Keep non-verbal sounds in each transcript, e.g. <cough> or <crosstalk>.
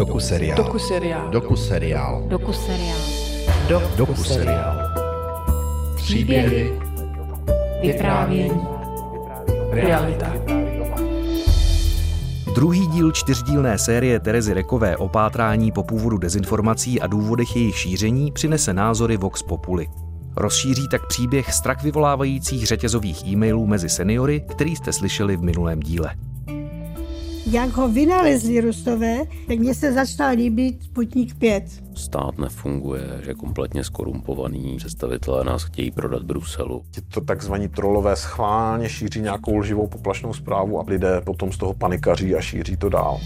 Doku seriál. Doku seriál. Doku seriál. Doku seriál. Do, doku seriál. Příběhy. Vyprávění. Realita. Druhý díl čtyřdílné série Terezy Rekové o pátrání po původu dezinformací a důvodech jejich šíření přinese názory Vox Populi. Rozšíří tak příběh strak vyvolávajících řetězových e-mailů mezi seniory, který jste slyšeli v minulém díle. Jak ho vynalezli Rusové, tak mně se začal líbit Sputnik 5. Stát nefunguje, že je kompletně skorumpovaný, představitelé nás chtějí prodat Bruselu. Tito takzvaní trolové schválně šíří nějakou lživou poplašnou zprávu a lidé potom z toho panikaří a šíří to dál.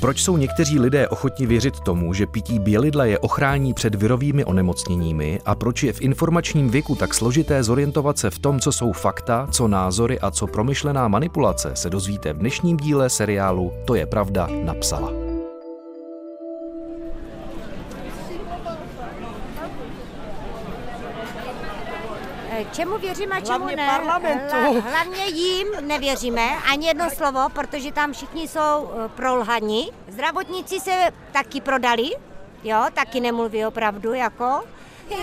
Proč jsou někteří lidé ochotni věřit tomu, že pití bělidla je ochrání před virovými onemocněními a proč je v informačním věku tak složité zorientovat se v tom, co jsou fakta, co názory a co promyšlená manipulace, se dozvíte v dnešním díle seriálu To je pravda napsala. Čemu věříme a čemu Hlavně ne? parlamentu. Hla- hlavně jim nevěříme, ani jedno slovo, protože tam všichni jsou eh, prolhaní. Zdravotníci se taky prodali, jo, taky nemluví opravdu, jako.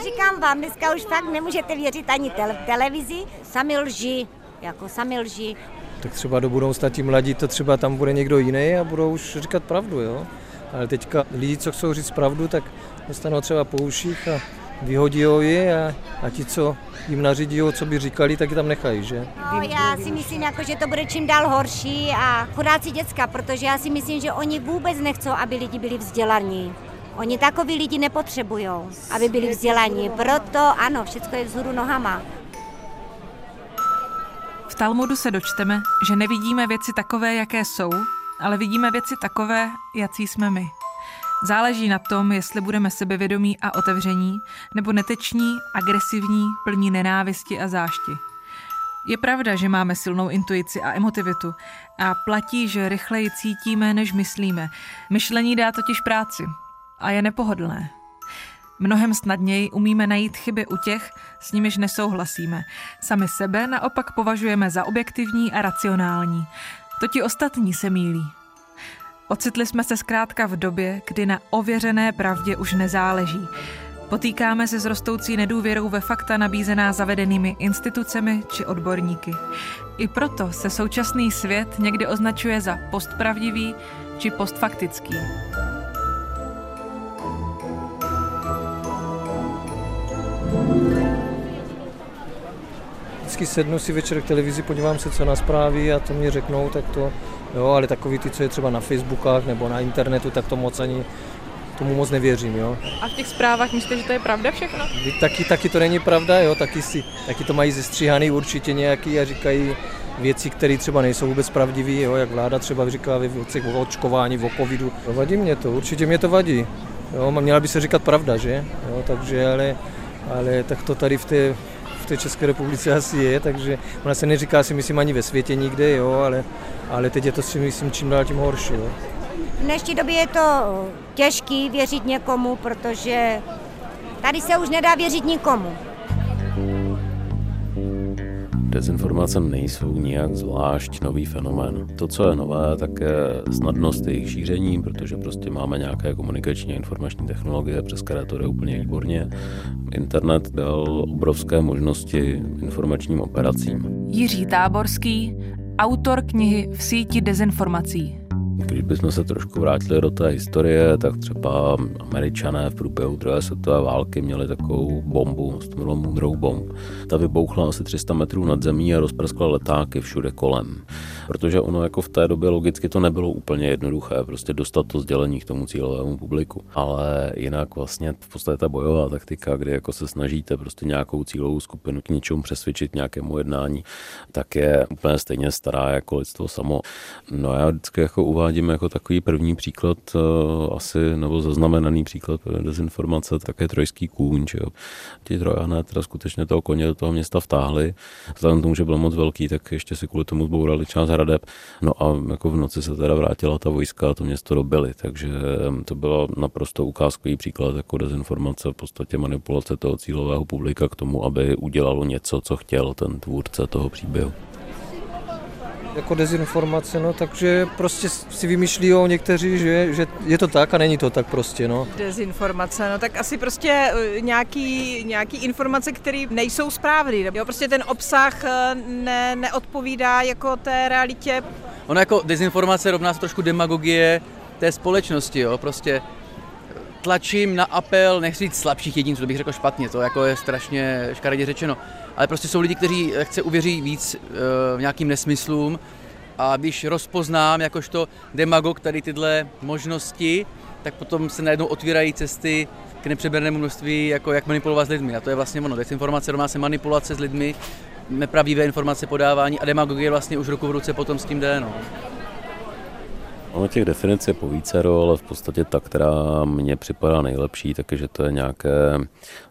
Říkám vám, dneska už fakt nemůžete věřit ani tele- televizi, sami lži, jako sami lži. Tak třeba do budoucna ti mladí to třeba tam bude někdo jiný a budou už říkat pravdu, jo. Ale teďka lidi, co chcou říct pravdu, tak dostanou třeba po uších a vyhodí ji a, a ti, co jim nařídí, co by říkali, tak je tam nechají, že? No, já si myslím, jako, že to bude čím dál horší a chudáci děcka, protože já si myslím, že oni vůbec nechcou, aby lidi byli vzdělaní. Oni takový lidi nepotřebují, aby byli vzdělaní. Proto ano, všechno je vzhůru nohama. V Talmudu se dočteme, že nevidíme věci takové, jaké jsou, ale vidíme věci takové, jací jsme my. Záleží na tom, jestli budeme sebevědomí a otevření, nebo neteční, agresivní, plní nenávisti a zášti. Je pravda, že máme silnou intuici a emotivitu a platí, že rychleji cítíme, než myslíme. Myšlení dá totiž práci a je nepohodlné. Mnohem snadněji umíme najít chyby u těch, s nimiž nesouhlasíme. Sami sebe naopak považujeme za objektivní a racionální. To ti ostatní se mílí. Ocitli jsme se zkrátka v době, kdy na ověřené pravdě už nezáleží. Potýkáme se s rostoucí nedůvěrou ve fakta nabízená zavedenými institucemi či odborníky. I proto se současný svět někdy označuje za postpravdivý či postfaktický. Vždycky sednu si večer k televizi, podívám se, co na zprávy a to mě řeknou, tak to, jo, ale takový ty, co je třeba na Facebookách nebo na internetu, tak to moc ani, tomu moc nevěřím, jo. A v těch zprávách myslíte, že to je pravda všechno? Taky, taky to není pravda, jo, taky, si, taky to mají zestříhaný určitě nějaký a říkají věci, které třeba nejsou vůbec pravdivé, jo, jak vláda třeba říká ve věcech o očkování, o covidu. Vadí mě to, určitě mě to vadí. Jo, měla by se říkat pravda, že? Jo, takže, ale, ale tak to tady v té, té České republice asi je, takže ona se neříká si myslím ani ve světě nikde, jo, ale, ale teď je to si myslím čím dál tím horší, jo. V dnešní době je to těžký věřit někomu, protože tady se už nedá věřit nikomu. Dezinformace nejsou nijak zvlášť nový fenomén. To, co je nové, tak je snadnost jejich šíření, protože prostě máme nějaké komunikační a informační technologie, přes které to jde úplně výborně. Internet dal obrovské možnosti informačním operacím. Jiří Táborský, autor knihy V síti dezinformací. Když bychom se trošku vrátili do té historie, tak třeba američané v průběhu druhé světové války měli takovou bombu, to bylo moudrou bomb. Ta vybouchla asi 300 metrů nad zemí a rozprskla letáky všude kolem. Protože ono jako v té době logicky to nebylo úplně jednoduché, prostě dostat to sdělení k tomu cílovému publiku. Ale jinak vlastně v podstatě ta bojová taktika, kdy jako se snažíte prostě nějakou cílovou skupinu k něčemu přesvědčit, nějakému jednání, tak je úplně stejně stará jako lidstvo samo. No já vždycky jako uvádím jako takový první příklad, eh, asi nebo zaznamenaný příklad dezinformace, také trojský kůň, že jo. Ti trojané teda skutečně toho koně do toho města vtáhli. Vzhledem tomu, že byl moc velký, tak ještě si kvůli tomu zbourali část hradeb. No a jako v noci se teda vrátila ta vojska a to město dobili, takže to bylo naprosto ukázkový příklad jako dezinformace, v podstatě manipulace toho cílového publika k tomu, aby udělalo něco, co chtěl ten tvůrce toho příběhu. Jako dezinformace, no, takže prostě si vymýšlí o někteří, že, že je to tak a není to tak prostě, no. Dezinformace, no tak asi prostě eh, nějaký, nějaký informace, které nejsou správné. Jo, prostě ten obsah eh, ne, neodpovídá jako té realitě. Ono jako dezinformace rovná se trošku demagogie té společnosti, jo, prostě tlačím na apel, nechci říct slabších jedinců, to bych řekl špatně, to jako je strašně škaredě řečeno, ale prostě jsou lidi, kteří chce uvěří víc uh, nějakým nesmyslům a když rozpoznám jakožto demagog tady tyhle možnosti, tak potom se najednou otvírají cesty k nepřebernému množství, jako jak manipulovat s lidmi. A to je vlastně ono, dezinformace rovná se manipulace s lidmi, nepravdivé informace podávání a demagogie vlastně už ruku v ruce potom s tím jde. No. Ono těch definic je povícero, ale v podstatě ta, která mně připadá nejlepší, takže to je nějaké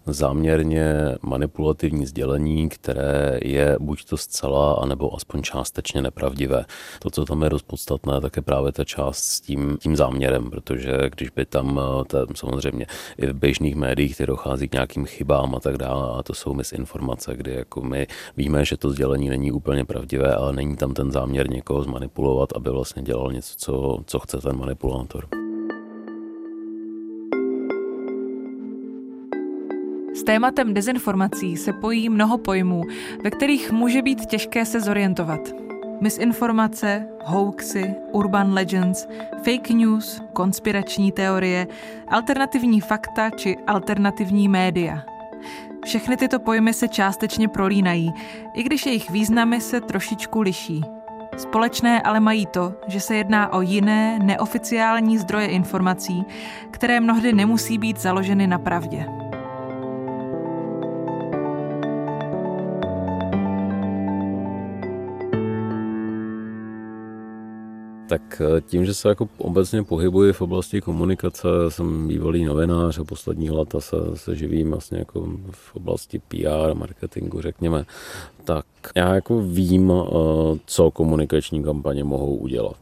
záměrně manipulativní sdělení, které je buď to zcela, anebo aspoň částečně nepravdivé. To, co tam je dost podstatné, tak je právě ta část s tím, tím záměrem, protože když by tam, tam samozřejmě i v běžných médiích ty dochází k nějakým chybám a tak dále, a to jsou misinformace, kdy jako my víme, že to sdělení není úplně pravdivé, ale není tam ten záměr někoho zmanipulovat, aby vlastně dělal něco, co, co chce ten manipulátor. S tématem dezinformací se pojí mnoho pojmů, ve kterých může být těžké se zorientovat. Misinformace, hoaxy, urban legends, fake news, konspirační teorie, alternativní fakta či alternativní média. Všechny tyto pojmy se částečně prolínají, i když jejich významy se trošičku liší. Společné ale mají to, že se jedná o jiné, neoficiální zdroje informací, které mnohdy nemusí být založeny na pravdě. Tak eh, tím, že se jako obecně pohybuji v oblasti komunikace, jsem bývalý novinář a poslední leta se, se živím vlastně jako v oblasti PR, marketingu, řekněme, tak já jako vím, eh, co komunikační kampaně mohou udělat.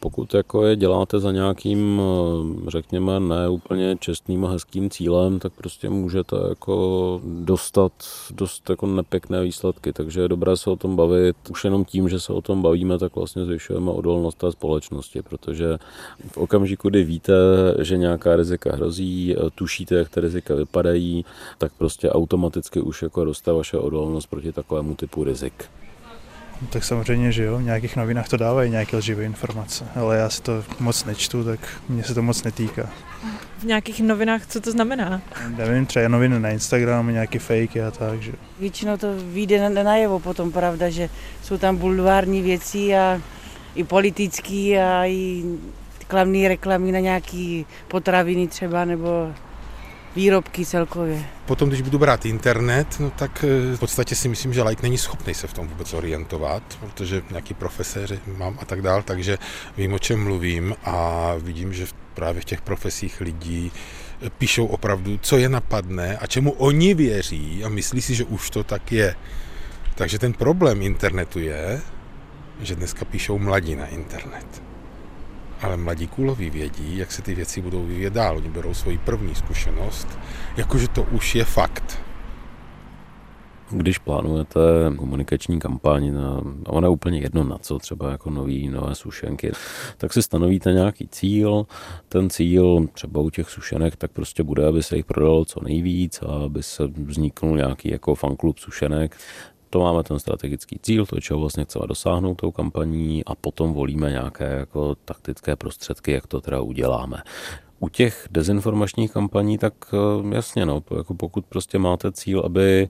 Pokud jako je děláte za nějakým, eh, řekněme, neúplně čestným a hezkým cílem, tak prostě můžete jako dostat dost jako nepěkné výsledky, takže je dobré se o tom bavit. Už jenom tím, že se o tom bavíme, tak vlastně zvyšujeme odolnost té společnosti, protože v okamžiku, kdy víte, že nějaká rizika hrozí, eh, tušíte, jak ty rizika vypadají, tak prostě automaticky už jako roste vaše odolnost proti takovému typu rizik. No, tak samozřejmě, že jo, v nějakých novinách to dávají nějaké lživé informace, ale já si to moc nečtu, tak mě se to moc netýká. V nějakých novinách, co to znamená? Nevím, třeba noviny na Instagram, nějaké fake a tak, že. Většinou to vyjde na, najevo potom, pravda, že jsou tam bulvární věci a i politický a i klamné reklamy na nějaký potraviny třeba, nebo výrobky celkově. Potom, když budu brát internet, no tak eh, v podstatě si myslím, že like není schopný se v tom vůbec orientovat, protože nějaký profesoři mám a tak dál, takže vím, o čem mluvím a vidím, že právě v těch profesích lidí eh, píšou opravdu, co je napadne a čemu oni věří a myslí si, že už to tak je. Takže ten problém internetu je, že dneska píšou mladí na internet ale mladí kuloví vědí, jak se ty věci budou vyvíjet dál. Oni berou svoji první zkušenost, jakože to už je fakt. Když plánujete komunikační kampaň, na, a ona je úplně jedno na co, třeba jako nový, nové sušenky, tak si stanovíte nějaký cíl. Ten cíl třeba u těch sušenek tak prostě bude, aby se jich prodalo co nejvíc a aby se vzniknul nějaký jako fanklub sušenek to máme ten strategický cíl, to čeho vlastně chceme dosáhnout tou kampaní a potom volíme nějaké jako taktické prostředky, jak to teda uděláme. U těch dezinformačních kampaní, tak eh, jasně, no, jako pokud prostě máte cíl, aby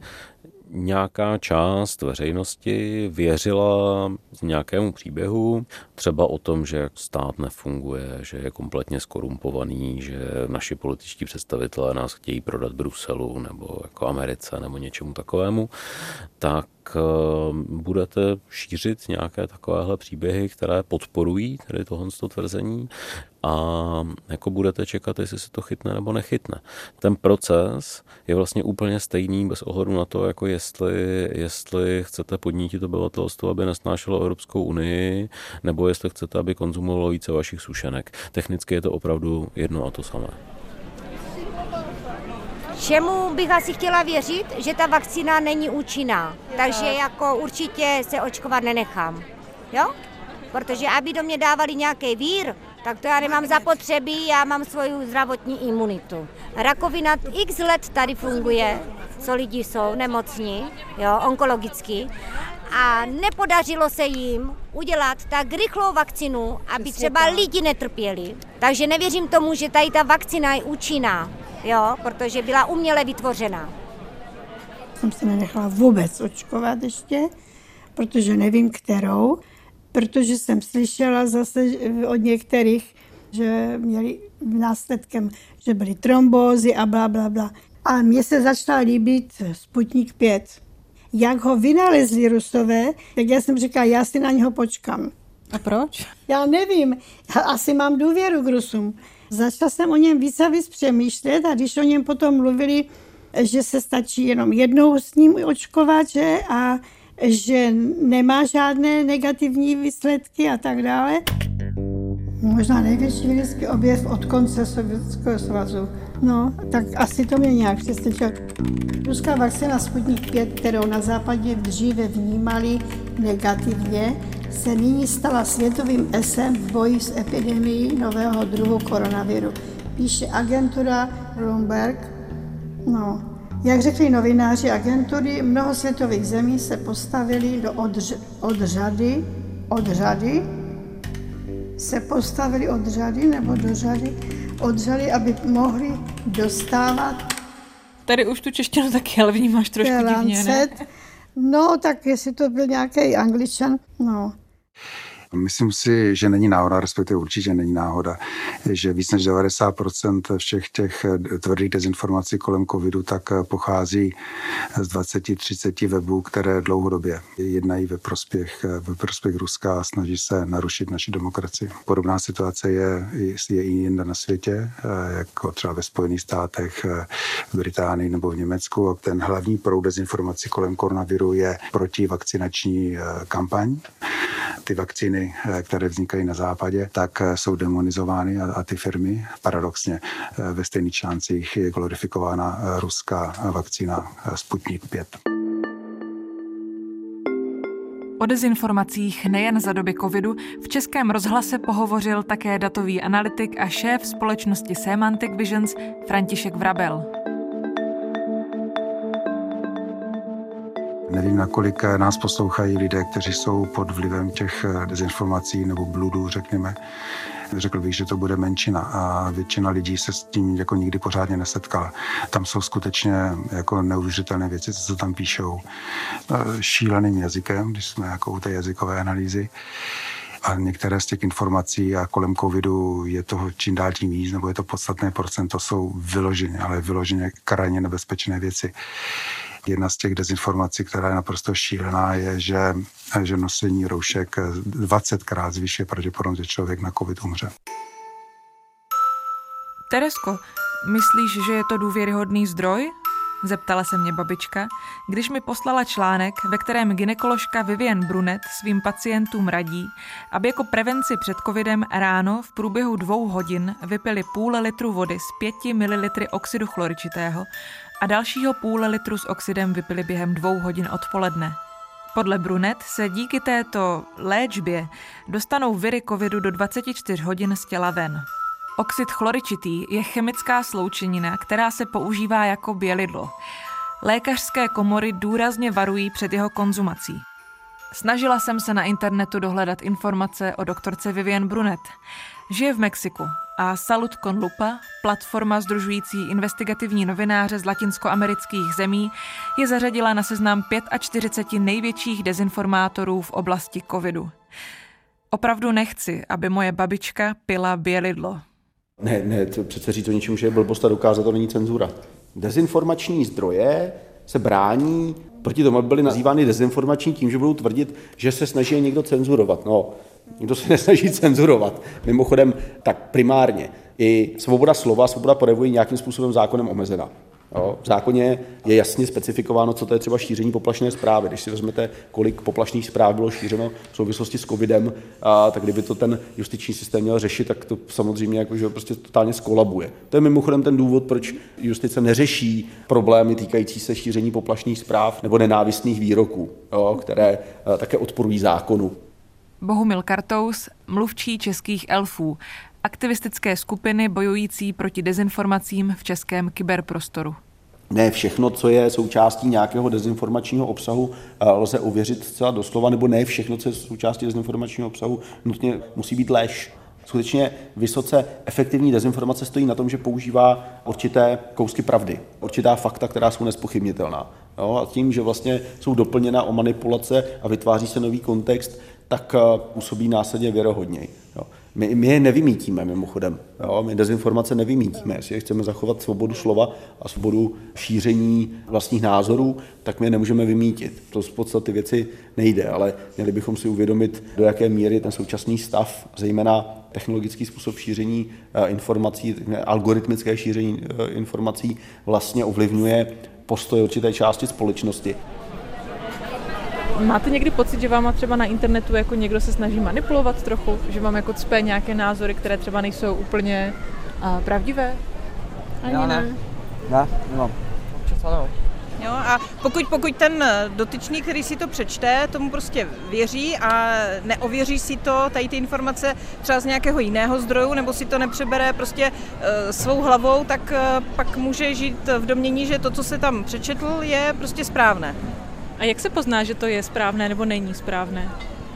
nějaká část veřejnosti věřila nějakému příběhu, třeba o tom, že stát nefunguje, že je kompletně skorumpovaný, že naši političtí představitelé nás chtějí prodat Bruselu nebo jako Americe nebo něčemu takovému, tak eh, budete šířit nějaké takovéhle příběhy, které podporují tedy tohle tvrzení a jako budete čekat, jestli se to chytne nebo nechytne. Ten proces je vlastně úplně stejný bez ohledu na to, jako jestli, jestli chcete podnítit obyvatelstvo, aby nesnášelo Evropskou unii, nebo jestli chcete, aby konzumovalo více vašich sušenek. Technicky je to opravdu jedno a to samé. Čemu bych asi chtěla věřit, že ta vakcína není účinná, takže jako určitě se očkovat nenechám. Jo? protože aby do mě dávali nějaký vír, tak to já nemám zapotřebí, já mám svoji zdravotní imunitu. Rakovina x let tady funguje, co lidi jsou nemocní, jo, onkologicky, a nepodařilo se jim udělat tak rychlou vakcinu, aby třeba lidi netrpěli. Takže nevěřím tomu, že tady ta vakcina je účinná, jo, protože byla uměle vytvořena. Jsem se nenechala vůbec očkovat ještě, protože nevím kterou, protože jsem slyšela zase od některých, že měli následkem, že byly trombózy a bla, bla, bla. A mně se začal líbit Sputnik 5. Jak ho vynalezli Rusové, tak já jsem říkala, já si na něho počkám. A proč? Já nevím, já asi mám důvěru k Rusům. Začala jsem o něm víc a víc přemýšlet a když o něm potom mluvili, že se stačí jenom jednou s ním očkovat, že? A že nemá žádné negativní výsledky a tak dále. Možná největší vědecký objev od konce Sovětského svazu. No, tak asi to mě nějak přesvědčilo. Ruská vakcína Sputnik 5, kterou na západě dříve vnímali negativně, se nyní stala světovým esem v boji s epidemií nového druhu koronaviru. Píše agentura Bloomberg. No, jak řekli novináři agentury, mnoho světových zemí se postavili do odř- odřady, odřady, se postavili od řady nebo do řady, od řady, aby mohli dostávat Tady už tu češtinu taky, ale vnímáš trošku divně, ne? No, tak jestli to byl nějaký angličan, no. Myslím si, že není náhoda, respektive určitě není náhoda, že víc než 90% všech těch tvrdých dezinformací kolem covidu tak pochází z 20-30 webů, které dlouhodobě jednají ve prospěch, ve prospěch Ruska a snaží se narušit naši demokracii. Podobná situace je, je i jinde na světě, jako třeba ve Spojených státech, v Británii nebo v Německu. A ten hlavní proud dezinformací kolem koronaviru je protivakcinační kampaň. Ty vakcíny které vznikají na západě, tak jsou demonizovány a, a ty firmy, paradoxně ve stejných článcích je glorifikována ruská vakcína Sputnik 5. O dezinformacích nejen za doby covidu v Českém rozhlase pohovořil také datový analytik a šéf společnosti Semantic Visions František Vrabel. Nevím, nakolik nás poslouchají lidé, kteří jsou pod vlivem těch dezinformací nebo bludů, řekněme. Řekl bych, že to bude menšina a většina lidí se s tím jako nikdy pořádně nesetkala. Tam jsou skutečně jako neuvěřitelné věci, co tam píšou. Šíleným jazykem, když jsme jako u té jazykové analýzy. A některé z těch informací a kolem covidu je toho čím dál tím víc, nebo je to podstatné procento, jsou vyloženě, ale vyloženě krajně nebezpečné věci. Jedna z těch dezinformací, která je naprosto šílená, je, že, že nosení roušek 20krát zvyšuje pravděpodobnost, že člověk na covid umře. Teresko, myslíš, že je to důvěryhodný zdroj? Zeptala se mě babička, když mi poslala článek, ve kterém ginekoložka Vivian Brunet svým pacientům radí, aby jako prevenci před covidem ráno v průběhu dvou hodin vypili půl litru vody s 5 ml oxidu chloričitého a dalšího půl litru s oxidem vypili během dvou hodin odpoledne. Podle Brunet se díky této léčbě dostanou viry covidu do 24 hodin z těla ven. Oxid chloričitý je chemická sloučenina, která se používá jako bělidlo. Lékařské komory důrazně varují před jeho konzumací. Snažila jsem se na internetu dohledat informace o doktorce Vivian Brunet. Žije v Mexiku a Salut con Lupa, platforma združující investigativní novináře z latinskoamerických zemí, je zařadila na seznam 45 největších dezinformátorů v oblasti covidu. Opravdu nechci, aby moje babička pila bělidlo. Ne, ne, to přece říct o něčem, že je blbost a dokázat to není cenzura. Dezinformační zdroje se brání proti tomu, aby byly nazývány dezinformační tím, že budou tvrdit, že se snaží někdo cenzurovat. No, nikdo se <laughs> nesnaží cenzurovat. Mimochodem, tak primárně i svoboda slova, svoboda projevu je nějakým způsobem zákonem omezena. Jo, v zákoně je jasně specifikováno, co to je třeba šíření poplašné zprávy. Když si vezmete, kolik poplašných zpráv bylo šířeno v souvislosti s covidem, a, tak kdyby to ten justiční systém měl řešit, tak to samozřejmě jako, že prostě totálně skolabuje. To je mimochodem ten důvod, proč justice neřeší problémy týkající se šíření poplašných zpráv nebo nenávistných výroků, jo, které a, také odporují zákonu. Bohumil Kartous, mluvčí českých elfů, aktivistické skupiny bojující proti dezinformacím v českém kyberprostoru. Ne všechno, co je součástí nějakého dezinformačního obsahu, eh, lze uvěřit zcela doslova, nebo ne všechno, co je součástí dezinformačního obsahu, nutně musí být lež. Skutečně vysoce efektivní dezinformace stojí na tom, že používá určité kousky pravdy, určitá fakta, která jsou nespochybnitelná. Jo, a tím, že vlastně jsou doplněna o manipulace a vytváří se nový kontext, tak eh, působí následně věrohodněji. Jo. My, my je nevymítíme mimochodem. Jo? My dezinformace nevymítíme. Jestli chceme zachovat svobodu slova a svobodu šíření vlastních názorů, tak my je nemůžeme vymítit. To z podstaty věci nejde, ale měli bychom si uvědomit, do jaké míry ten současný stav, zejména technologický způsob šíření eh, informací, algoritmické šíření eh, informací vlastně ovlivňuje postoj určité části společnosti. Máte někdy pocit, že vám třeba na internetu jako někdo se snaží manipulovat trochu? Že vám jako cpe nějaké názory, které třeba nejsou úplně uh, pravdivé? Ani Já ne. Ne, nemám. Občas ano. Jo, a pokud, pokud ten dotyčný, který si to přečte, tomu prostě věří a neověří si to, tady ty informace třeba z nějakého jiného zdroju, nebo si to nepřebere prostě uh, svou hlavou, tak uh, pak může žít v domění, že to, co se tam přečetl, je prostě správné. A jak se pozná, že to je správné nebo není správné?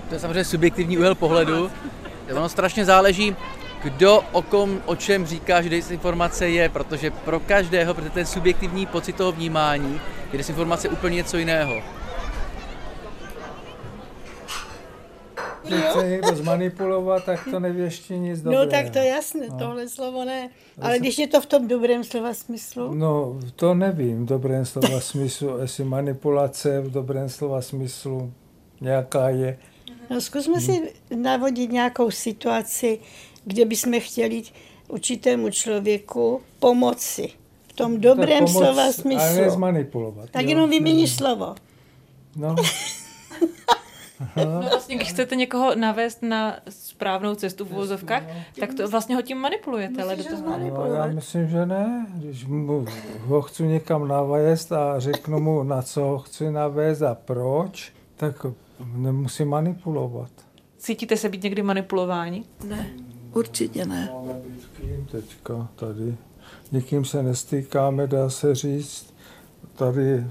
To je samozřejmě subjektivní úhel pohledu. Ono strašně záleží, kdo o kom, o čem říká, že desinformace je, protože pro každého, protože ten subjektivní pocit toho vnímání, je desinformace úplně něco jiného. Chce někdo zmanipulovat, tak to nevěští nic dobrého. No tak to je jasné, no. tohle slovo ne. Ale když je to v tom dobrém slova smyslu? No, to nevím v dobrém slova smyslu, jestli manipulace v dobrém slova smyslu nějaká je. No zkusme si navodit nějakou situaci, kde bychom chtěli určitému člověku pomoci. V tom dobrém pomoc, slova smyslu. Ale zmanipulovat. Tak jo? jenom vyměníš slovo. No. <laughs> No vlastně, když chcete někoho navést na správnou cestu v vozovkách, tak to vlastně ho tím manipulujete, ale to no, Já myslím, že ne. Když mu, ho chci někam navést a řeknu mu, na co ho chci navést a proč, tak nemusím manipulovat. Cítíte se být někdy manipulováni? Ne, určitě ne. Teďka tady. Nikým se nestýkáme, dá se říct. Tady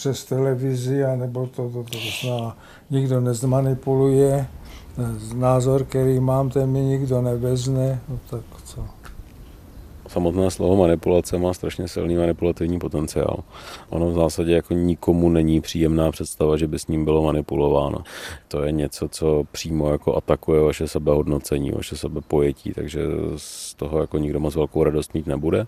přes televizi, anebo to, to, to, to zná, nikdo nezmanipuluje, názor, který mám, ten mi nikdo nevezne, no tak co. Samotné slovo manipulace má strašně silný manipulativní potenciál. Ono v zásadě jako nikomu není příjemná představa, že by s ním bylo manipulováno. To je něco, co přímo jako atakuje vaše sebehodnocení, vaše sebepojetí, takže z toho jako nikdo moc velkou radost mít nebude.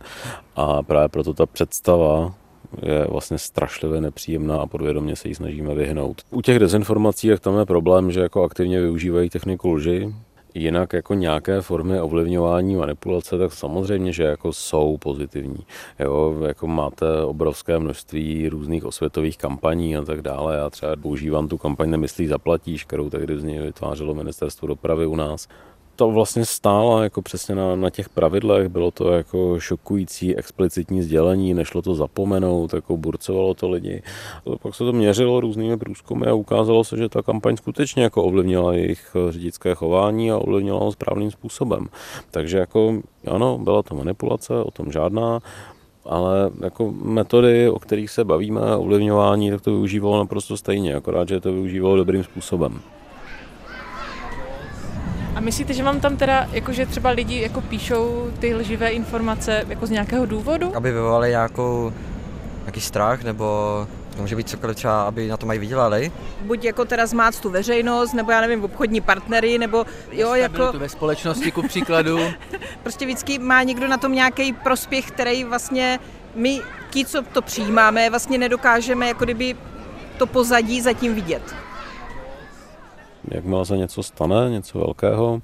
A právě proto ta představa je vlastně strašlivě nepříjemná a podvědomě se jí snažíme vyhnout. U těch dezinformací jak tam je problém, že jako aktivně využívají techniku lži, Jinak jako nějaké formy ovlivňování, manipulace, tak samozřejmě, že jako jsou pozitivní. Jo, jako máte obrovské množství různých osvětových kampaní a tak dále. Já třeba používám tu kampaň Nemyslí zaplatíš, kterou tehdy z ní vytvářelo ministerstvo dopravy u nás to vlastně stálo jako přesně na, na těch pravidlech, bylo to jako šokující explicitní sdělení, nešlo to zapomenout, jako burcovalo to lidi. Pak se to měřilo různými průzkumy a ukázalo se, že ta kampaň skutečně jako ovlivnila jejich řidičské chování a ovlivnila ho správným způsobem. Takže jako ano, byla to manipulace, o tom žádná, ale jako metody, o kterých se bavíme, ovlivňování, tak to využívalo naprosto stejně, akorát, že to využívalo dobrým způsobem. Myslíte, že vám tam teda, jakože třeba lidi jako píšou ty lživé informace jako z nějakého důvodu? Aby vyvolali nějakou, nějaký strach, nebo to může být cokoliv třeba, aby na to mají vydělali. Buď jako teda zmát tu veřejnost, nebo já nevím, obchodní partnery, nebo jo, jako... ve společnosti, ku příkladu. <laughs> prostě vždycky má někdo na tom nějaký prospěch, který vlastně my, ti, co to přijímáme, vlastně nedokážeme jako kdyby to pozadí zatím vidět jakmile se něco stane, něco velkého,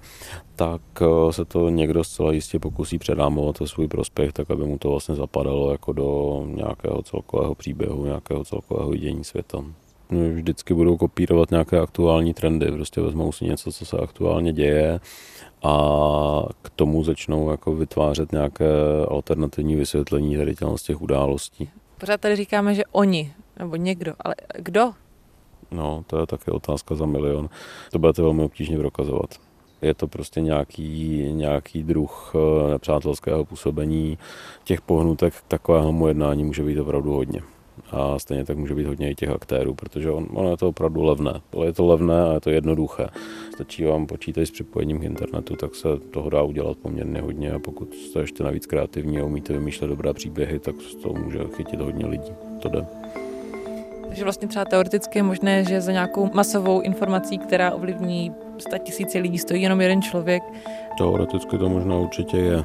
tak eh, se to někdo zcela jistě pokusí předámovat ve svůj prospěch, tak aby mu to vlastně zapadalo jako do nějakého celkového příběhu, nějakého celkového vidění světa. Vždycky budou kopírovat nějaké aktuální trendy, prostě vezmou si něco, co se aktuálně děje a k tomu začnou jako vytvářet nějaké alternativní vysvětlení tady těch událostí. Pořád tady říkáme, že oni, nebo někdo, ale kdo No, to je také otázka za milion. To budete velmi obtížně prokazovat. Je to prostě nějaký, nějaký druh eh, nepřátelského působení. Těch pohnutek k takovému jednání může být opravdu hodně. A stejně tak může být hodně i těch aktérů, protože on, ono je to opravdu levné. Je to levné a je to jednoduché. Stačí vám počítač s připojením k internetu, tak se toho dá udělat poměrně hodně a pokud jste ještě navíc kreativní a umíte vymýšlet dobré příběhy, tak to může chytit hodně lidí. To jde. Takže vlastně třeba teoreticky je možné, že za nějakou masovou informací, která ovlivní 100 tisíce lidí, stojí jenom jeden člověk. Teoreticky to možná určitě je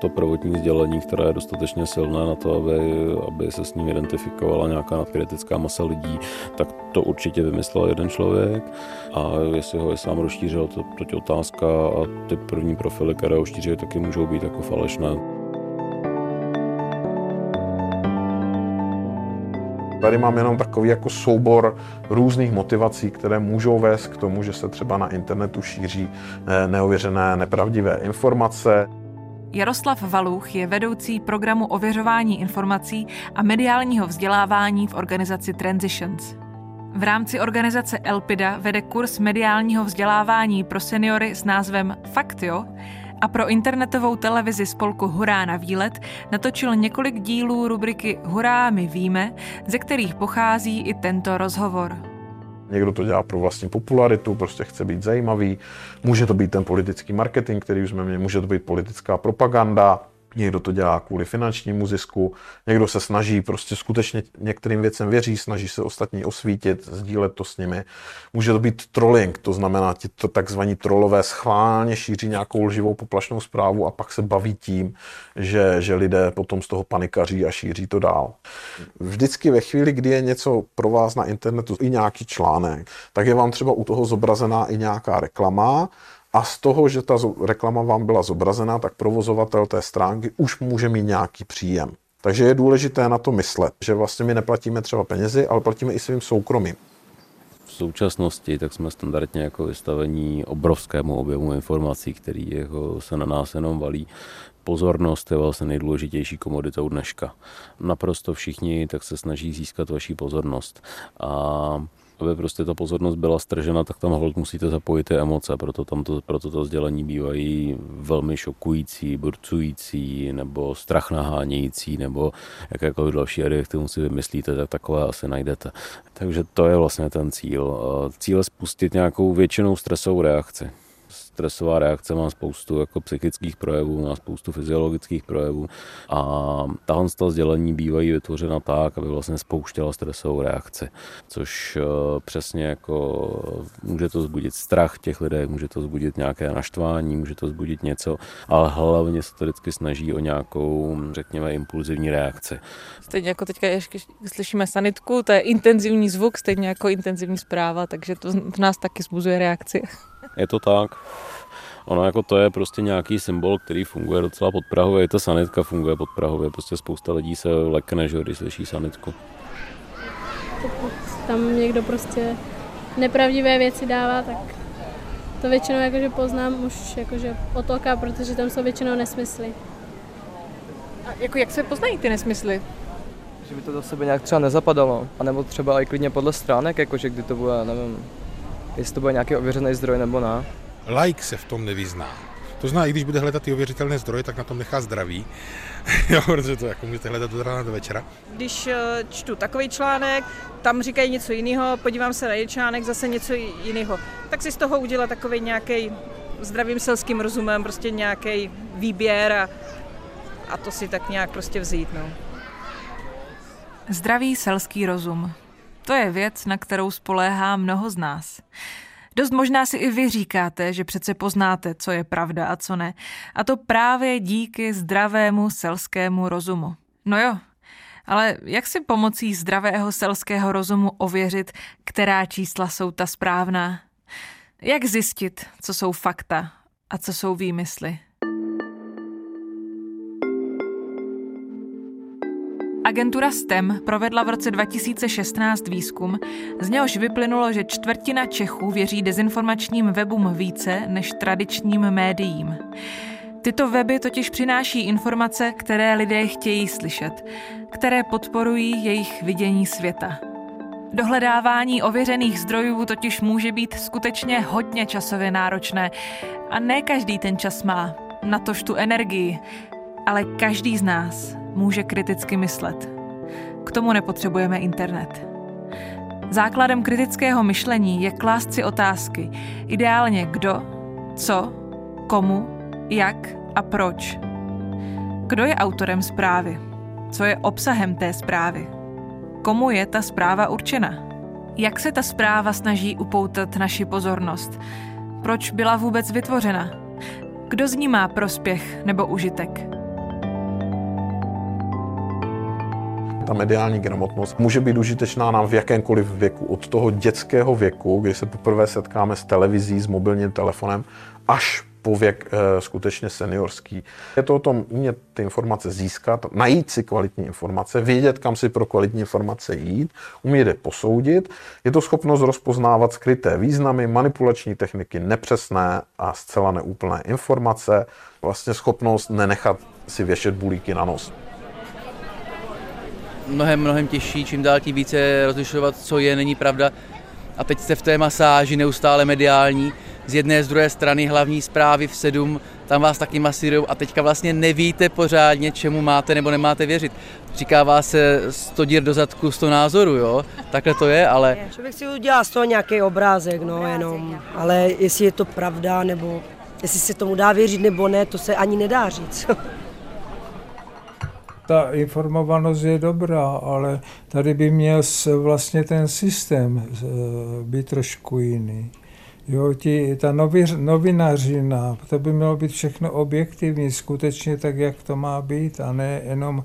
to prvotní sdělení, které je dostatečně silné na to, aby, aby se s ním identifikovala nějaká nadkritická masa lidí, tak to určitě vymyslel jeden člověk a jestli ho je sám rozšířil, to, to je otázka a ty první profily, které ho šíří, taky můžou být jako falešné. Tady mám jenom takový jako soubor různých motivací, které můžou vést k tomu, že se třeba na internetu šíří eh, neověřené, nepravdivé informace. Jaroslav Valuch je vedoucí programu ověřování informací a mediálního vzdělávání v organizaci Transitions. V rámci organizace Elpida vede kurz mediálního vzdělávání pro seniory s názvem Faktio, a pro internetovou televizi spolku Hurá na výlet natočil několik dílů rubriky Hurá my víme, ze kterých pochází i tento rozhovor. Někdo to dělá pro vlastní popularitu, prostě chce být zajímavý. Může to být ten politický marketing, který už jsme měli, může to být politická propaganda, Někdo to dělá kvůli finančnímu zisku, někdo se snaží prostě skutečně některým věcem věří, snaží se ostatní osvítit, sdílet to s nimi. Může to být trolling, to znamená, ti to takzvaní trolové schválně šíří nějakou lživou poplašnou zprávu a pak se baví tím, že, že lidé potom z toho panikaří a šíří to dál. Vždycky ve chvíli, kdy je něco pro vás na internetu, i nějaký článek, tak je vám třeba u toho zobrazená i nějaká reklama, a z toho, že ta reklama vám byla zobrazená, tak provozovatel té stránky už může mít nějaký příjem. Takže je důležité na to myslet, že vlastně my neplatíme třeba penězi, ale platíme i svým soukromím. V současnosti tak jsme standardně jako vystavení obrovskému objemu informací, který jako se na nás jenom valí. Pozornost je vlastně nejdůležitější komoditou dneška. Naprosto všichni tak se snaží získat vaši pozornost. A aby prostě ta pozornost byla stržena, tak tam hold musíte zapojit ty emoce, proto, tam to, proto to sdělení bývají velmi šokující, burcující, nebo strach nahánějící, nebo jakékoliv další adjektivum si vymyslíte, tak takové asi najdete. Takže to je vlastně ten cíl. Cíl je spustit nějakou většinou stresovou reakci stresová reakce má spoustu jako psychických projevů, má spoustu fyziologických projevů a tahle ta sdělení bývají vytvořena tak, aby vlastně spouštěla stresovou reakci, což eh, přesně jako může to zbudit strach těch lidí, může to zbudit nějaké naštvání, může to zbudit něco, ale hlavně se to vždycky snaží o nějakou, řekněme, impulzivní reakci. Stejně jako teďka ještě slyšíme sanitku, to je intenzivní zvuk, stejně jako intenzivní zpráva, takže to v nás taky zbuzuje reakci. Je to tak. Ono jako to je prostě nějaký symbol, který funguje docela pod Prahově. I ta sanitka funguje pod Prahově. Prostě spousta lidí se lekne, že, když slyší sanitku. Pokud tam někdo prostě nepravdivé věci dává, tak to většinou jakože poznám už jakože od oka, protože tam jsou většinou nesmysly. A jako jak se poznají ty nesmysly? Že by to do sebe nějak třeba nezapadalo. A nebo třeba i klidně podle stránek, jakože kdy to bude, nevím, jestli to bude nějaký ověřený zdroj nebo ne. Like se v tom nevyzná. To znamená, i když bude hledat ty ověřitelné zdroje, tak na tom nechá zdraví, <laughs> jo, protože to jako můžete hledat od rána do večera. Když eh, čtu takový článek, tam říkají něco jiného, podívám se na jeden článek, zase něco jiného. Tak si z toho udělat takový nějaký zdravým selským rozumem, prostě nějaký výběr a, a to si tak nějak prostě vzít. No. Zdravý selský rozum. To je věc, na kterou spoléhá mnoho z nás. Dost možná si i vy říkáte, že přece poznáte, co je pravda a co ne. A to právě díky zdravému selskému rozumu. No jo, ale jak si pomocí zdravého selského rozumu ověřit, která čísla jsou ta správná? Jak zjistit, co jsou fakta a co jsou výmysly? Agentura STEM provedla v roce 2016 výzkum, z něhož vyplynulo, že čtvrtina Čechů věří dezinformačním webům více než tradičním médiím. Tyto weby totiž přináší informace, které lidé chtějí slyšet, které podporují jejich vidění světa. Dohledávání ověřených zdrojů totiž může být skutečně hodně časově náročné a ne každý ten čas má, natož tu energii, ale každý z nás může kriticky myslet. K tomu nepotřebujeme internet. Základem kritického myšlení je klást si otázky, ideálně kdo, co, komu, jak a proč. Kdo je autorem zprávy? Co je obsahem té zprávy? Komu je ta zpráva určena? Jak se ta zpráva snaží upoutat naši pozornost? Proč byla vůbec vytvořena? Kdo z ní má prospěch nebo užitek? Ta mediální gramotnost může být užitečná nám v jakémkoliv věku, od toho dětského věku, kdy se poprvé setkáme s televizí, s mobilním telefonem, až po věk e, skutečně seniorský. Je to o tom umět ty informace získat, najít si kvalitní informace, vědět, kam si pro kvalitní informace jít, umět je posoudit. Je to schopnost rozpoznávat skryté významy, manipulační techniky, nepřesné a zcela neúplné informace, vlastně schopnost nenechat si věšet bulíky na nos mnohem, mnohem těžší, čím dál tím více rozlišovat, co je, není pravda. A teď jste v té masáži neustále mediální, z jedné z druhé strany hlavní zprávy v 7, tam vás taky masírujou a teďka vlastně nevíte pořádně, čemu máte nebo nemáte věřit. Říkává se 100 dír do zadku, 100 názorů, jo? Takhle to je, ale... Člověk si udělá z toho nějaký obrázek, no jenom. Ale jestli je to pravda, nebo jestli se tomu dá věřit nebo ne, to se ani nedá říct. <laughs> ta informovanost je dobrá, ale tady by měl vlastně ten systém eh, být trošku jiný. Jo, ti, ta novi, novinařina, to by mělo být všechno objektivní, skutečně tak, jak to má být, a ne jenom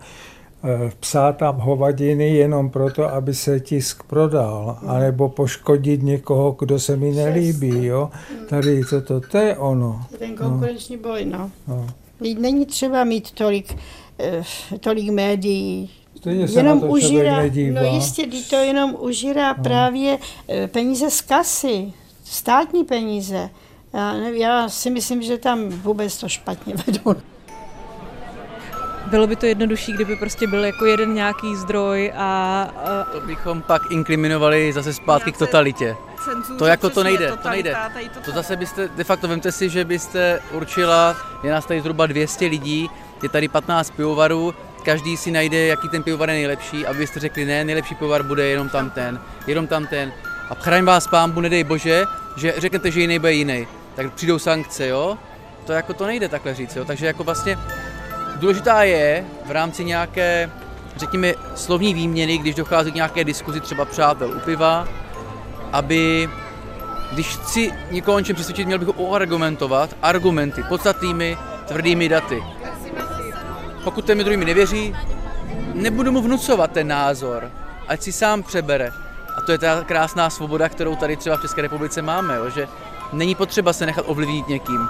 e, psát tam hovadiny jenom proto, aby se tisk prodal, anebo poškodit někoho, kdo se mi nelíbí. Jo? Tady toto, to je ono. Ten konkurenční no. boj, no. no. Není třeba mít tolik tolik médií. Stejně se jenom na to užírá, no jistě, to jenom užírá no. právě eh, peníze z kasy, státní peníze. Já, já si myslím, že tam vůbec to špatně <laughs> vedou. Bylo by to jednodušší, kdyby prostě byl jako jeden nějaký zdroj a... a... To bychom pak inkriminovali zase zpátky k totalitě. To jako to nejde, to nejde. To zase byste, de facto vemte si, že byste určila, je nás tady zhruba 200 lidí, je tady 15 pivovarů, každý si najde, jaký ten pivovar je nejlepší a vy jste řekli, ne, nejlepší pivovar bude jenom tam ten, jenom tam ten. A chraň vás pámbu, nedej bože, že řeknete, že jiný bude jiný. Tak přijdou sankce, jo? To jako to nejde takhle říct, jo? Takže jako vlastně důležitá je v rámci nějaké, řekněme, slovní výměny, když dochází k nějaké diskuzi třeba přátel u piva, aby když chci někoho něčem přesvědčit, měl bych ho oargumentovat argumenty, podstatnými, tvrdými daty. Pokud ten mi druhý mi nevěří, nebudu mu vnucovat ten názor, ať si sám přebere. A to je ta krásná svoboda, kterou tady třeba v České republice máme, jo, že není potřeba se nechat ovlivnit někým.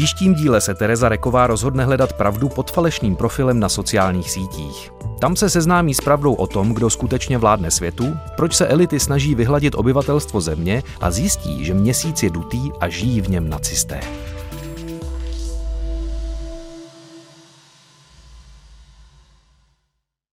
Příštím díle se Tereza Reková rozhodne hledat pravdu pod falešným profilem na sociálních sítích. Tam se seznámí s pravdou o tom, kdo skutečně vládne světu, proč se elity snaží vyhladit obyvatelstvo země a zjistí, že měsíc je dutý a žijí v něm nacisté.